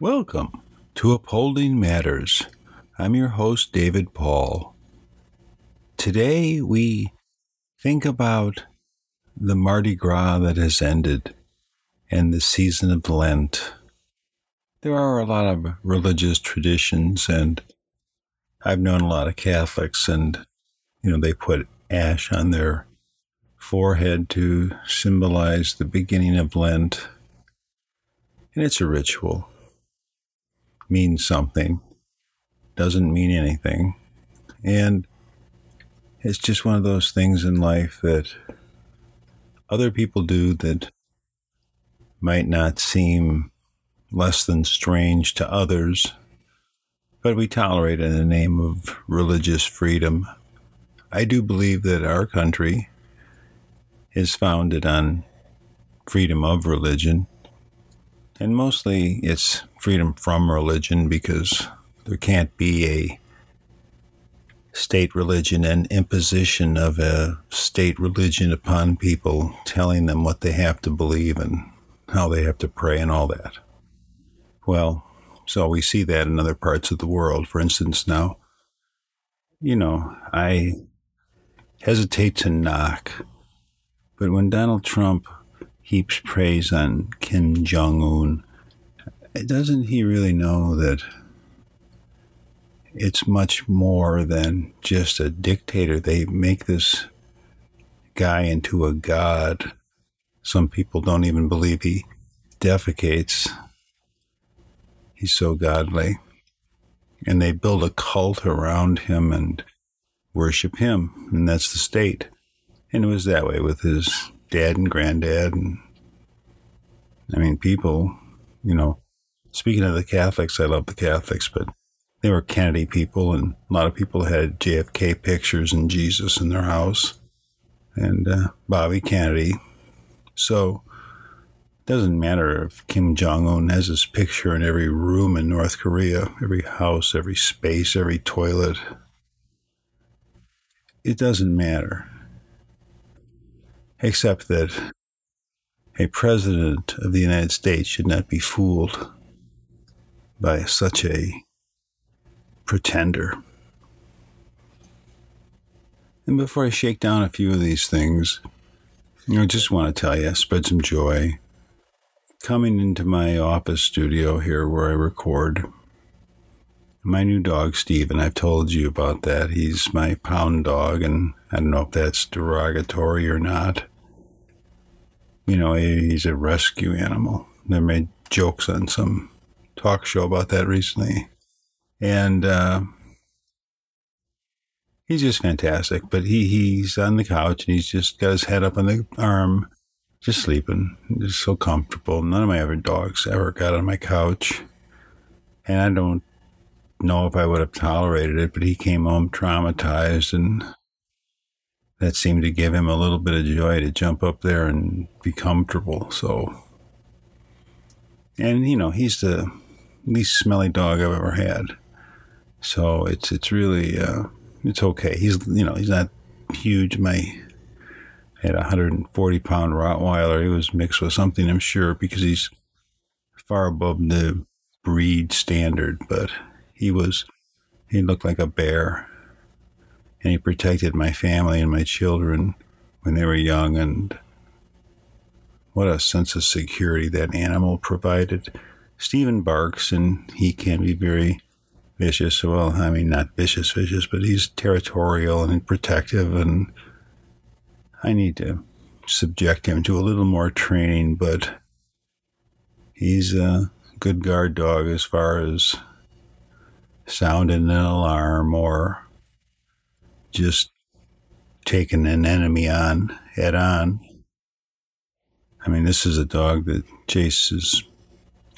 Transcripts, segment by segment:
Welcome to Upholding Matters. I'm your host, David Paul. Today we think about the Mardi Gras that has ended and the season of Lent. There are a lot of religious traditions, and I've known a lot of Catholics, and you know, they put ash on their forehead to symbolize the beginning of Lent. And it's a ritual means something, doesn't mean anything. And it's just one of those things in life that other people do that might not seem less than strange to others, but we tolerate in the name of religious freedom. I do believe that our country is founded on freedom of religion, and mostly it's freedom from religion because there can't be a state religion and imposition of a state religion upon people, telling them what they have to believe and how they have to pray and all that. Well, so we see that in other parts of the world. For instance, now, you know, I hesitate to knock, but when Donald Trump heaps praise on Kim Jong un, doesn't he really know that it's much more than just a dictator? They make this guy into a god. Some people don't even believe he defecates. He's so godly. And they build a cult around him and worship him, and that's the state. And it was that way with his dad and granddad. And I mean, people, you know, speaking of the Catholics, I love the Catholics, but they were Kennedy people, and a lot of people had JFK pictures and Jesus in their house, and uh, Bobby Kennedy. So it doesn't matter if Kim Jong Un has his picture in every room in North Korea, every house, every space, every toilet. It doesn't matter except that a president of the United States should not be fooled by such a pretender. And before I shake down a few of these things, I just want to tell you, spread some joy. Coming into my office studio here where I record, my new dog, Steven, I've told you about that. He's my pound dog, and I don't know if that's derogatory or not. You know, he's a rescue animal. They made jokes on some talk show about that recently. And uh, he's just fantastic. But he he's on the couch and he's just got his head up on the arm, just sleeping, just so comfortable. None of my other dogs ever got on my couch. And I don't know if I would have tolerated it, but he came home traumatized and that seemed to give him a little bit of joy to jump up there and be comfortable. So, and you know, he's the least smelly dog I've ever had. So it's it's really uh, it's okay. He's you know he's not huge. My I had a 140 pound Rottweiler. He was mixed with something, I'm sure, because he's far above the breed standard. But he was he looked like a bear, and he protected my family and my children when they were young. And what a sense of security that animal provided. Steven barks and he can be very vicious. Well, I mean, not vicious, vicious, but he's territorial and protective. And I need to subject him to a little more training, but he's a good guard dog as far as sounding an alarm or just taking an enemy on head on. I mean, this is a dog that chases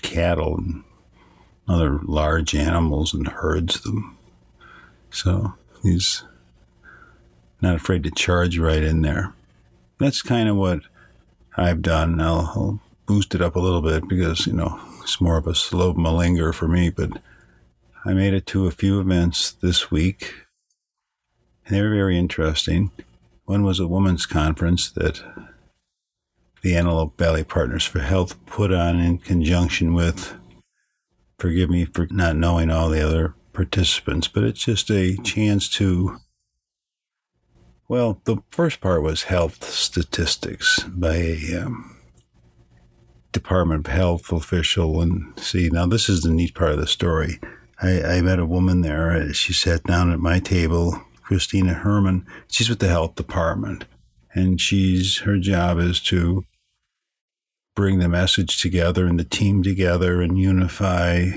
cattle and other large animals and herds them. So he's not afraid to charge right in there. That's kind of what I've done. I'll, I'll boost it up a little bit because, you know, it's more of a slow malinger for me, but I made it to a few events this week. And they were very interesting. One was a women's conference that the Antelope Valley Partners for Health put on in conjunction with, forgive me for not knowing all the other participants, but it's just a chance to. Well, the first part was health statistics by a um, Department of Health official. And see, now this is the neat part of the story. I, I met a woman there. She sat down at my table, Christina Herman. She's with the health department. And she's, her job is to bring the message together and the team together and unify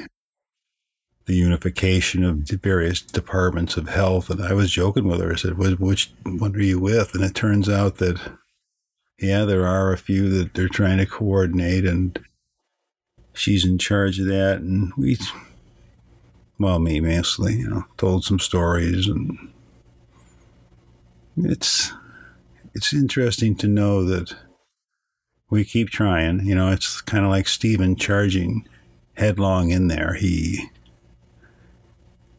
the unification of the various departments of health. And I was joking with her. I said, which one are you with? And it turns out that, yeah, there are a few that they're trying to coordinate and she's in charge of that. And we, well, me mostly, you know, told some stories and it's, it's interesting to know that we keep trying. You know, it's kind of like Steven charging headlong in there. He,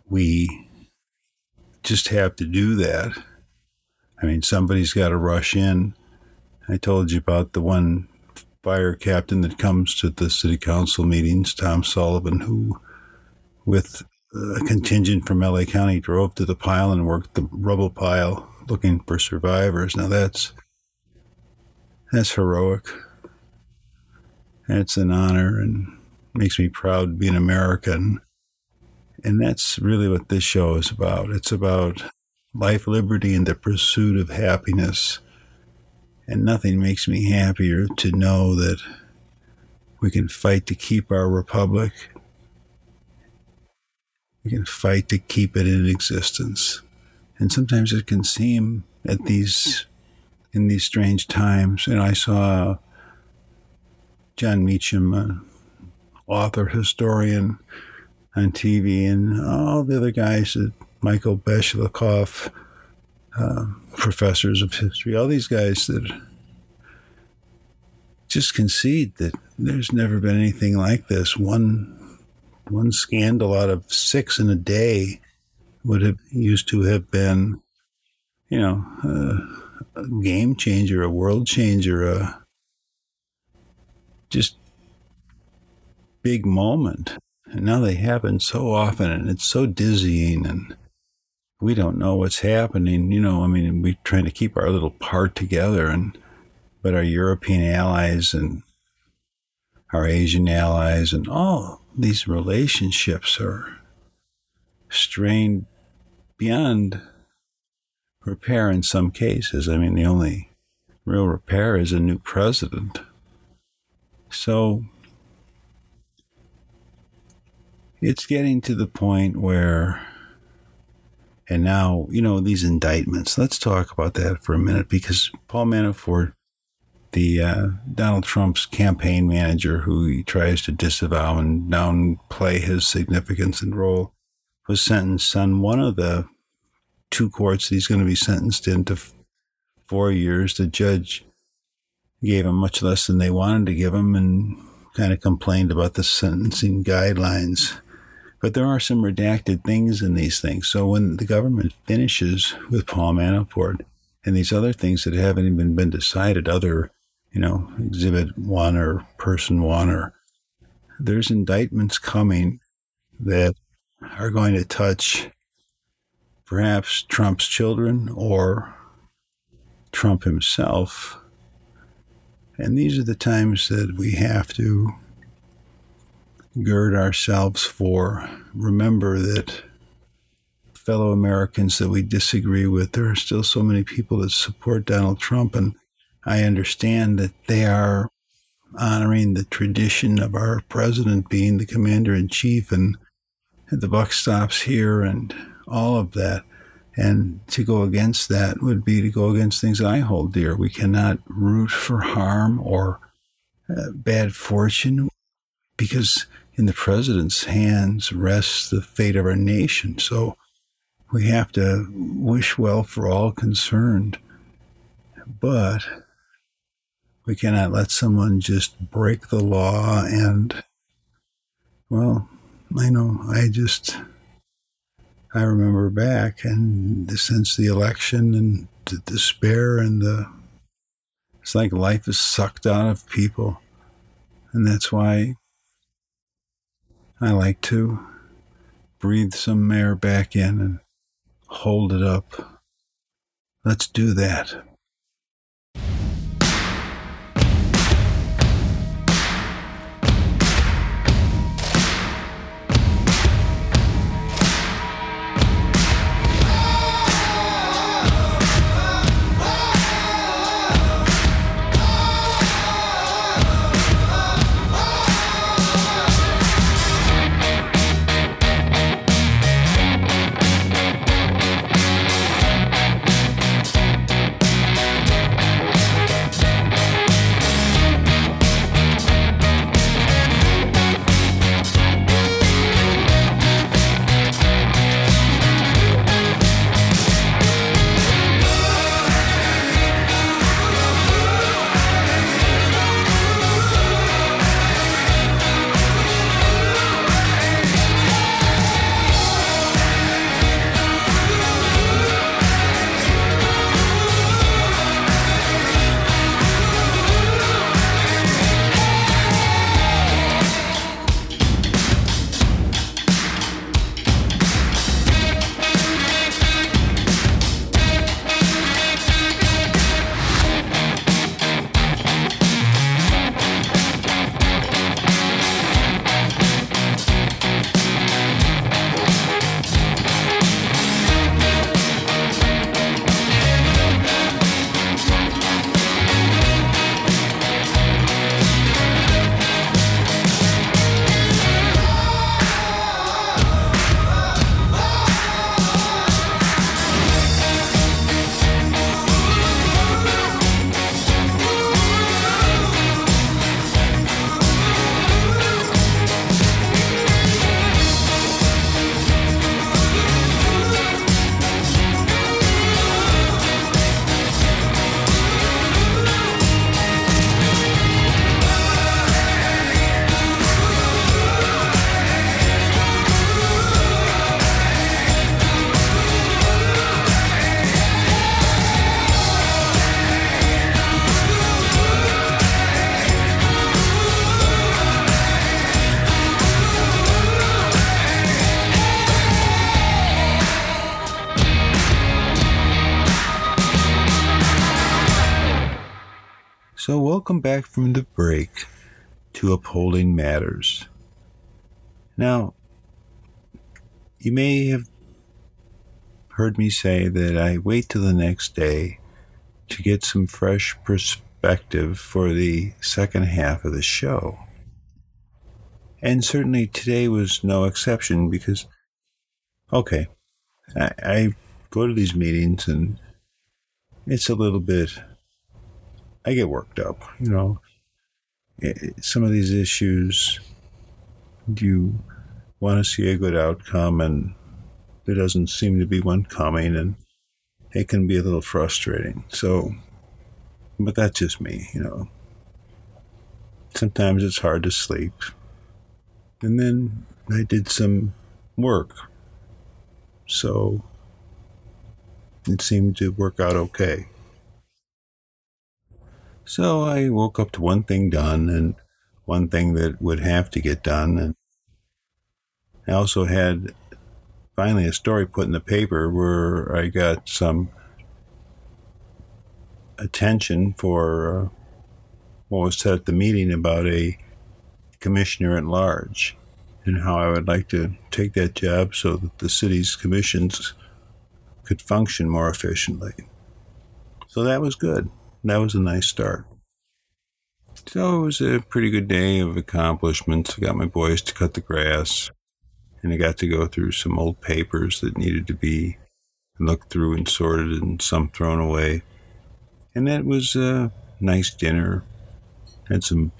we just have to do that. I mean, somebody's got to rush in. I told you about the one fire captain that comes to the city council meetings, Tom Sullivan, who, with a contingent from LA County, drove to the pile and worked the rubble pile looking for survivors. Now that's that's heroic. It's an honor and makes me proud to be an American. And that's really what this show is about. It's about life, liberty, and the pursuit of happiness. And nothing makes me happier to know that we can fight to keep our republic. We can fight to keep it in existence. And sometimes it can seem at these in these strange times. And I saw Jon Meacham, an author, historian on TV, and all the other guys, that Michael Bashlyakov, uh, professors of history, all these guys that just concede that there's never been anything like this. One one scandal out of six in a day would have used to have been, you know, uh, a game changer, a world changer, a just big moment. And now they happen so often and it's so dizzying and we don't know what's happening. You know, I mean, we're trying to keep our little part together and but our European allies and our Asian allies and all these relationships are strained beyond repair in some cases. I mean, the only real repair is a new president. So it's getting to the point where, and now, you know, these indictments, let's talk about that for a minute because Paul Manafort, the uh, Donald Trump's campaign manager who he tries to disavow and downplay his significance and role, was sentenced on one of the two courts that he's going to be sentenced into four years. The judge gave him much less than they wanted to give him and kind of complained about the sentencing guidelines. But there are some redacted things in these things. So when the government finishes with Paul Manafort and these other things that haven't even been decided, other, you know, exhibit one or person one, or there's indictments coming that are going to touch perhaps Trump's children or Trump himself. And these are the times that we have to gird ourselves for. Remember that fellow Americans that we disagree with, there are still so many people that support Donald Trump. And I understand that they are honoring the tradition of our president being the commander in chief and the buck stops here and all of that. And to go against that would be to go against things I hold dear. We cannot root for harm or uh, bad fortune because in the president's hands rests the fate of our nation. So we have to wish well for all concerned. But we cannot let someone just break the law and, well, I know, I just, I remember back and since the election and the despair and the, it's like life is sucked out of people. And that's why I like to breathe some air back in and hold it up. Let's do that. So, welcome back from the break to Upholding Matters. Now, you may have heard me say that I wait till the next day to get some fresh perspective for the second half of the show. And certainly today was no exception because, okay, I, I go to these meetings and it's a little bit I get worked up. You know, some of these issues, you want to see a good outcome, and there doesn't seem to be one coming, and it can be a little frustrating. So, but that's just me, you know. Sometimes it's hard to sleep. And then I did some work. So it seemed to work out okay. So I woke up to one thing done and one thing that would have to get done. And I also had finally a story put in the paper where I got some attention for uh, what was said at the meeting about a commissioner at large and how I would like to take that job so that the city's commissions could function more efficiently. So that was good that was a nice start. So it was a pretty good day of accomplishments. I got my boys to cut the grass, and I got to go through some old papers that needed to be looked through and sorted, and some thrown away. And that was a nice dinner. Had some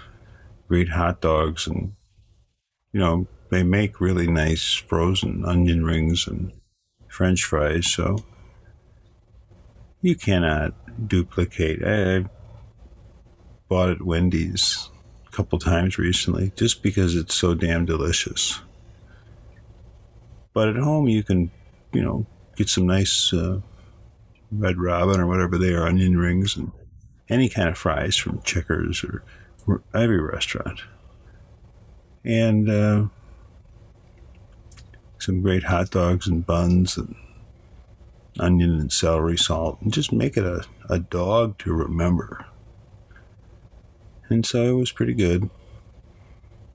great hot dogs and you know, they make really nice frozen onion rings and French fries. So you cannot duplicate. I bought at Wendy's a couple times recently just because it's so damn delicious. But at home, you can, you know, get some nice uh, red robin or whatever they are, onion rings, and any kind of fries from Checkers or every restaurant. And uh, some great hot dogs and buns and onion and celery salt and just make it a, a dog to remember. And so it was pretty good.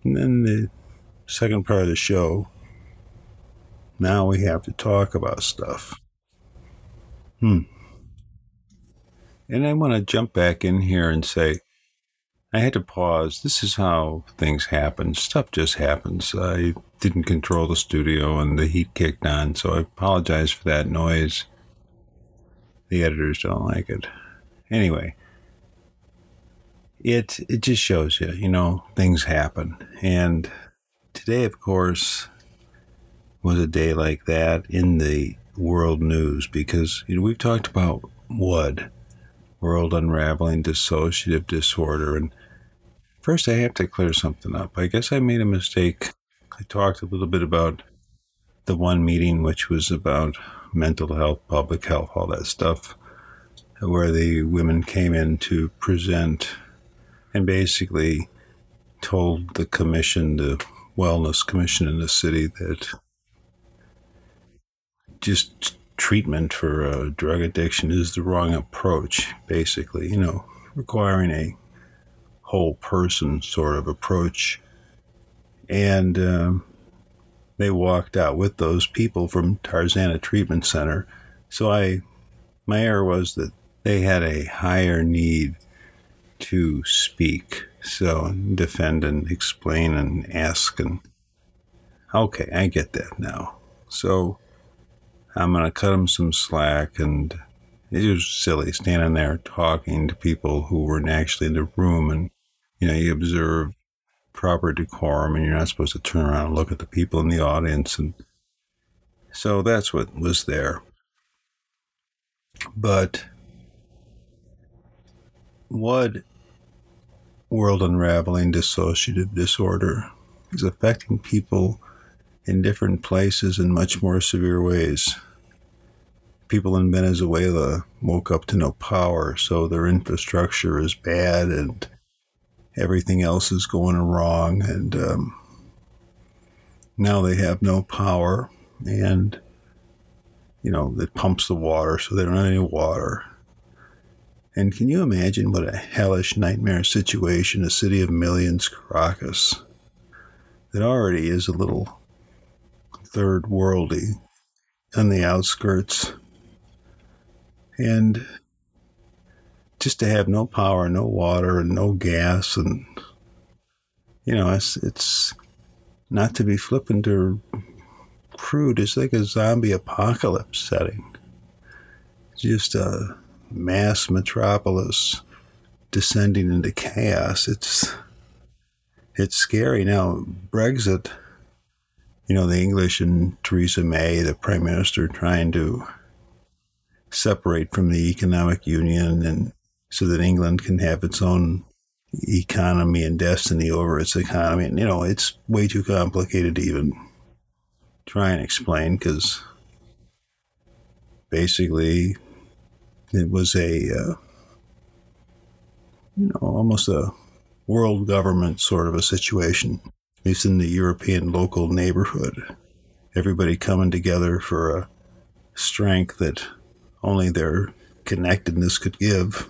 And then the second part of the show, now we have to talk about stuff. Hmm. And I want to jump back in here and say, I had to pause. This is how things happen. Stuff just happens. I didn't control the studio and the heat kicked on, so I apologize for that noise. The editors don't like it. Anyway, it it just shows you, you know, things happen. And today, of course, was a day like that in the world news because you know we've talked about WUD, world unraveling dissociative disorder, and First, I have to clear something up. I guess I made a mistake. I talked a little bit about the one meeting, which was about mental health, public health, all that stuff, where the women came in to present and basically told the commission, the wellness commission in the city, that just treatment for uh, drug addiction is the wrong approach, basically, you know, requiring a whole person sort of approach. And um, they walked out with those people from Tarzana Treatment Center. So I, my error was that they had a higher need to speak. So defend and explain and ask and okay, I get that now. So I'm to cut them some slack and it was silly standing there talking to people who weren't actually in the room and you know, you observe proper decorum and you're not supposed to turn around and look at the people in the audience. And so that's what was there. But what world unraveling dissociative disorder is affecting people in different places in much more severe ways. People in Venezuela woke up to no power, so their infrastructure is bad and everything else is going wrong, and um, now they have no power, and you know it pumps the water, so they don't have any water. And can you imagine what a hellish nightmare situation a city of millions, Caracas, that already is a little third worldy on the outskirts, and just to have no power, no water, and no gas, and you know, it's it's not to be flippant or crude. It's like a zombie apocalypse setting. Just a mass metropolis descending into chaos. It's it's scary now. Brexit, you know, the English and Theresa May, the Prime Minister, trying to separate from the economic union and so that England can have its own economy and destiny over its economy. And, you know, it's way too complicated to even try and explain because basically it was a, uh, you know, almost a world government sort of a situation, at least in the European local neighborhood. Everybody coming together for a strength that only their connectedness could give.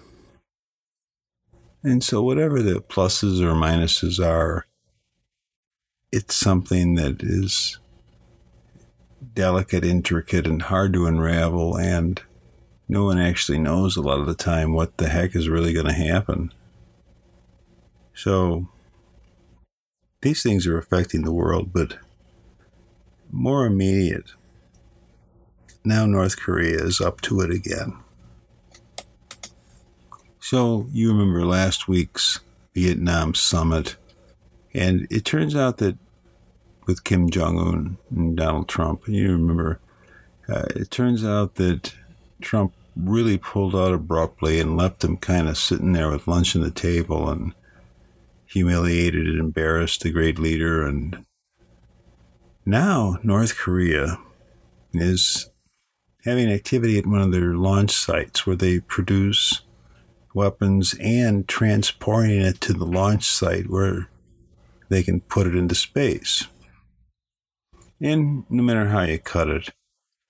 And so, whatever the pluses or minuses are, it's something that is delicate, intricate, and hard to unravel. And no one actually knows a lot of the time what the heck is really going to happen. So, these things are affecting the world, but more immediate. Now, North Korea is up to it again. So, you remember last week's Vietnam summit, and it turns out that with Kim Jong Un and Donald Trump. You remember, uh, it turns out that Trump really pulled out abruptly and left him kind of sitting there with lunch on the table and humiliated and embarrassed the great leader. And now North Korea is having activity at one of their launch sites where they produce weapons and transporting it to the launch site where they can put it into space. And no matter how you cut it,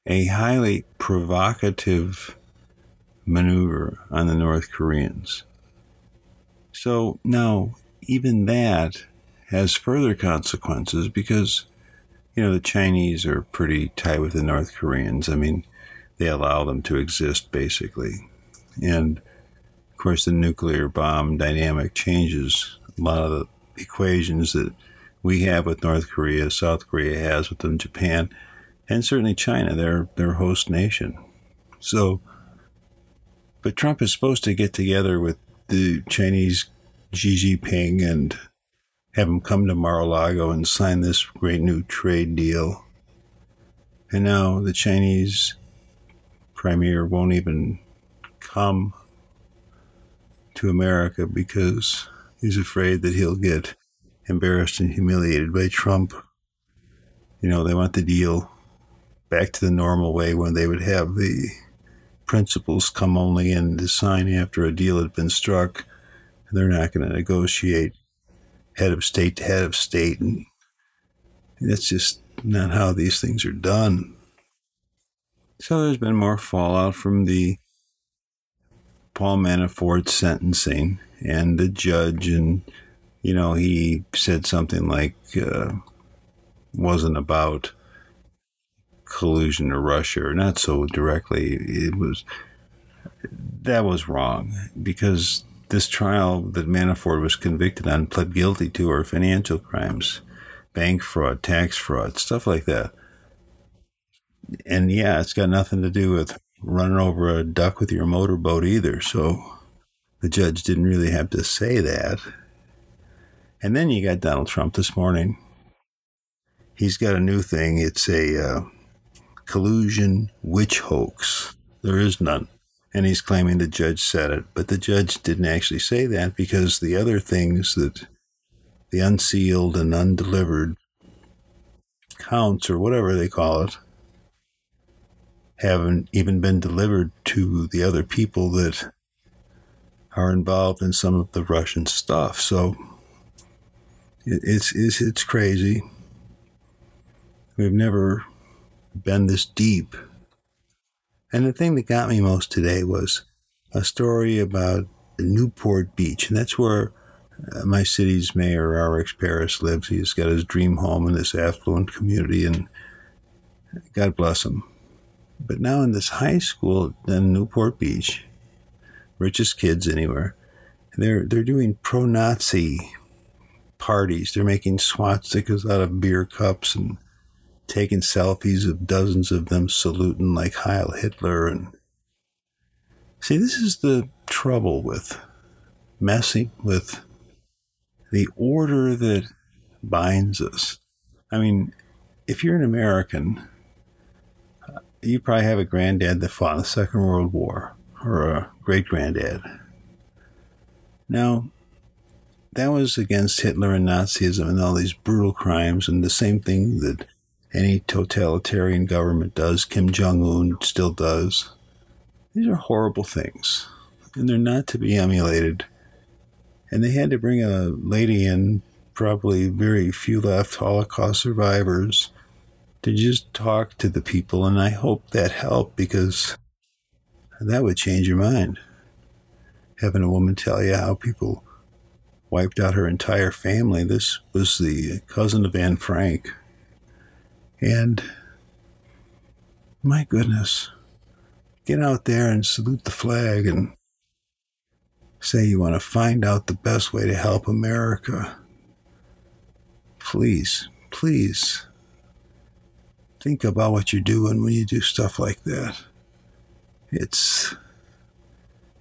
a highly provocative maneuver on the North Koreans. So now, even that has further consequences because, you know, the Chinese are pretty tight with the North Koreans. I mean, they allow them to exist basically. And of course, the nuclear bomb dynamic changes a lot of the equations that we have with North Korea, South Korea has with them, Japan, and certainly China, their their host nation. So, but Trump is supposed to get together with the Chinese Xi Jinping and have him come to Mar-a-Lago and sign this great new trade deal. And now the Chinese premier won't even come to America because he's afraid that he'll get embarrassed and humiliated by Trump. You know, they want the deal back to the normal way when they would have the principals come only in to sign after a deal had been struck. They're not going to negotiate head of state to head of state. And that's just not how these things are done. So there's been more fallout from the Paul Manafort sentencing and the judge, and you know, he said something like uh, wasn't about collusion to Russia, or not so directly. It was that was wrong because this trial that Manafort was convicted on pled guilty to are financial crimes, bank fraud, tax fraud, stuff like that. And yeah, it's got nothing to do with running over a duck with your motorboat either. So the judge didn't really have to say that. And then you got Donald Trump this morning. He's got a new thing. It's a uh, collusion witch hoax. There is none. And he's claiming the judge said it, but the judge didn't actually say that because the other things that the unsealed and undelivered counts or whatever they call it haven't even been delivered to the other people that are involved in some of the Russian stuff. So it's it's it's crazy. We've never been this deep. And the thing that got me most today was a story about Newport Beach, and that's where uh, my city's mayor, Rex Parris, lives. He's got his dream home in this affluent community, and God bless him. But now in this high school in Newport Beach, richest kids anywhere, they're they're doing pro-Nazi parties. They're making swastikas out of beer cups and taking selfies of dozens of them saluting like Heil Hitler and see this is the trouble with messing with the order that binds us. I mean, if you're an American you probably have a granddad that fought in the Second World War or a great granddad. Now, that was against Hitler and Nazism and all these brutal crimes, and the same thing that any totalitarian government does, Kim Jong un still does. These are horrible things, and they're not to be emulated. And they had to bring a lady in, probably very few left Holocaust survivors, to just talk to the people. And I hope that helped because that would change your mind. Having a woman tell you how people wiped out her entire family. This was the cousin of Anne Frank. And my goodness, get out there and salute the flag and say you want to find out the best way to help America. Please, please think about what you're doing when you do stuff like that. It's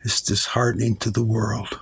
it's disheartening to the world.